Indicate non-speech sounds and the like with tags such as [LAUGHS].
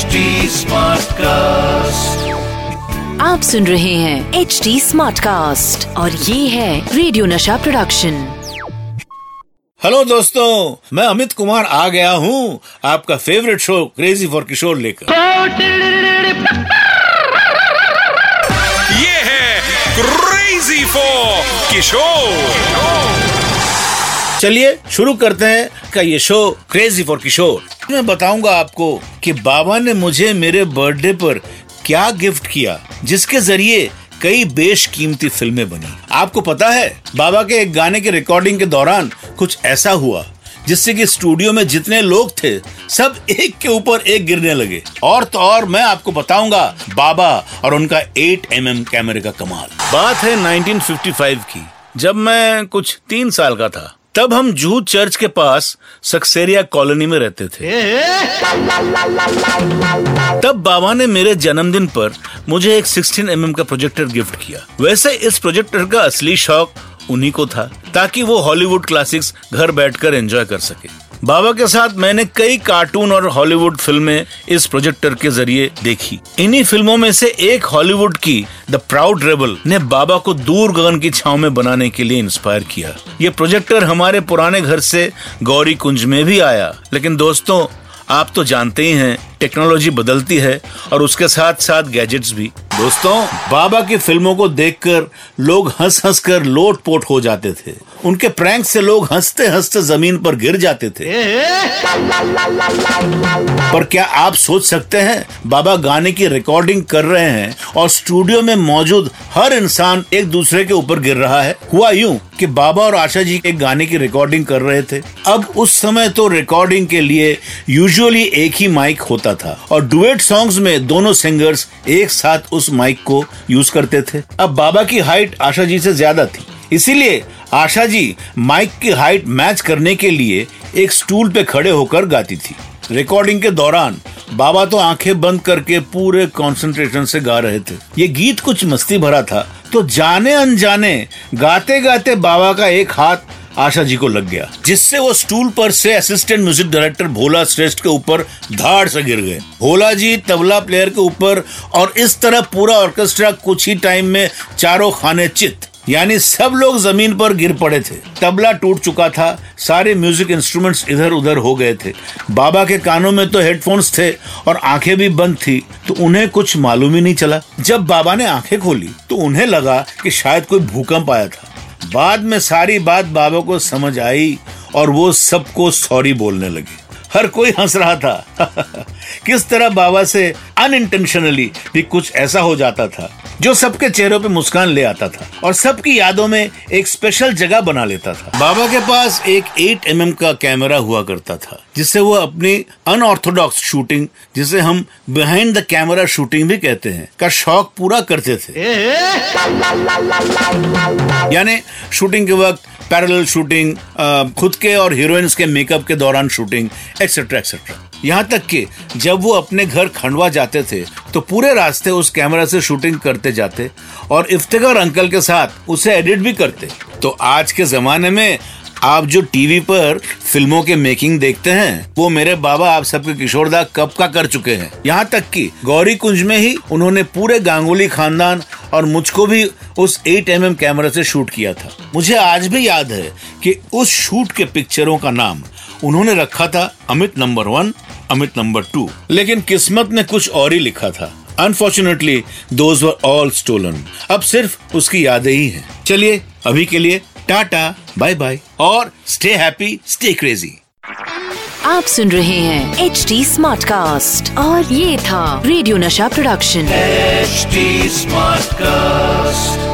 HD cast आप सुन रहे हैं एच डी स्मार्ट कास्ट और ये है रेडियो नशा प्रोडक्शन हेलो दोस्तों मैं अमित कुमार आ गया हूँ आपका favourite show crazy for Kishore लेकर। ये है क्रेजी फॉर किशोर चलिए शुरू करते हैं का ये शो क्रेजी फॉर किशोर मैं बताऊँगा आपको कि बाबा ने मुझे मेरे बर्थडे पर क्या गिफ्ट किया, जिसके ज़रिए कई बेशकीमती फ़िल्में बनी। आपको पता है, बाबा के एक गाने के रिकॉर्डिंग के दौरान कुछ ऐसा हुआ, जिससे कि स्टूडियो में जितने लोग थे, सब एक के ऊपर एक गिरने लगे। और तो और मैं आपको बताऊँगा बाबा और उनका 8 एम mm कैमरे का कमाल। बात है 1955 की, जब मैं कुछ तीन साल का था। तब हम जू चर्च के पास सक्सेरिया कॉलोनी में रहते थे। तब बाबा ने मेरे जन्मदिन पर मुझे एक 16 एम mm का प्रोजेक्टर गिफ्ट किया। वैसे इस प्रोजेक्टर का असली शौक उन्हीं को था ताकि वो हॉलीवुड क्लासिक्स घर बैठकर एंजॉय कर सके। बाबा के साथ मैंने कई कार्टून और हॉलीवुड फ़िल्में इस प्रोजेक्टर के ज़रिए देखी। इन्हीं फ़िल्मों में से एक हॉलीवुड की द प्राउड रेबल ने बाबा को दूर गगन की छाव में बनाने के लिए इंस्पायर किया। ये प्रोजेक्टर हमारे पुराने घर से गौरी कुंज में भी आया। लेकिन दोस्तों, आप तो जानते ही हैं, टेक्नोलॉजी बदलती है और उसके साथ साथ गैजेट्स भी। दोस्तों, बाबा की फ़िल्मों को देखकर लोग हंस हंस कर लोट पोट हो जाते थे। उनके प्रैंक से लोग हँसते हँसते ज़मीन पर गिर जाते थे। पर क्या आप सोच सकते हैं बाबा गाने की रिकॉर्डिंग कर रहे हैं और स्टूडियो में मौजूद हर इंसान एक दूसरे के ऊपर गिर रहा है? हुआ यूँ कि बाबा और आशा जी एक गाने की रिकॉर्डिंग कर रहे थे। अब उस समय तो रिकॉर्डिंग के लिए यूजुअली एक ही माइक होता था और डुएट सॉन्ग्स में दोनों सिंगर्स एक साथ उस माइक को यूज़ करते थे। अब बाबा की हाइट आशा जी से ज़्यादा थी। इसीलिए आशा जी, माइक की हाइट मैच करने के लिए एक स्टूल पे खड़े होकर गाती थी। रिकॉर्डिंग के दौरान बाबा तो आँखें बंद करके पूरे कंसंट्रेशन से गा रहे थे। ये गीत कुछ मस्ती भरा था। तो जाने अनजाने गाते गाते बाबा का एक हाथ आशा जी को लग गया, जिससे वो स्टूल पर से असिस्टेंट म्यूज़िक डायरेक्टर भोला श्रेष्ठ के ऊपर धाड़ से गिर गए। भोला जी तबला प्लेयर के ऊपर और इस तरह पूरा ऑर्केस्ट्रा कुछ ही टाइम में चारों खाने चित यानी सब लोग ज़मीन पर गिर पड़े थे। तबला टूट चुका था, सारे म्यूज़िक इंस्ट्रूमेंट्स इधर उधर हो गए थे। बाबा के कानों में तो हेडफोन्स थे और आँखें भी बंद थी तो उन्हें कुछ मालूम ही नहीं चला। जब बाबा ने आँखें खोली तो उन्हें लगा कि शायद कोई भूकंप आया था। बाद में सारी बात बाबा को समझ आई और वो सबको सॉरी बोलने लगे। हर कोई हंस रहा था। [LAUGHS] किस तरह बाबा से अनइंटेंशनली भी कुछ ऐसा हो जाता था जो सबके चेहरों पे मुस्कान ले आता था और सबकी यादों में एक स्पेशल जगह बना लेता था। बाबा के पास एक 8 एम mm का कैमरा हुआ करता था जिससे वो अपनी अनऑर्थोडॉक्स शूटिंग जिसे हम बिहाइंड द कैमरा शूटिंग भी कहते हैं का शौक पूरा करते थे। यानी शूटिंग के वक्त पैरेलल शूटिंग खुद के और हीरोइंस के मेकअप के दौरान शूटिंग एक्सेट्रा एक्सेट्रा यहाँ तक कि जब वो अपने घर खंडवा जाते थे तो पूरे रास्ते उस कैमरा से शूटिंग करते जाते और इफ्तार अंकल के साथ उसे एडिट भी करते। तो आज के जमाने में आप जो टीवी पर फ़िल्मों के मेकिंग देखते हैं, वो मेरे बाबा आप सबके किशोरदा कब का कर चुके हैं। यहाँ तक कि गौरी कुंज में ही उन्होंने पूरे गांगुली खानदान और मुझको भी उस 8 एम mm कैमरा से शूट किया था। मुझे आज भी याद है कि उस शूट के पिक्चरों का नाम उन्होंने रखा था Amit number one, Amit number two. लेकिन किस्मत ने कुछ और ही लिखा था। अनफॉर्चुनेटली स्टोलन अब सिर्फ़ उसकी यादें ही हैं। चलिए, अभी के लिए टाटा। बाय बाय और स्टे हैप्पी स्टे क्रेजी आप सुन रहे हैं एच डी स्मार्ट कास्ट और ये था रेडियो नशा प्रोडक्शन एच स्मार्ट Smartcast.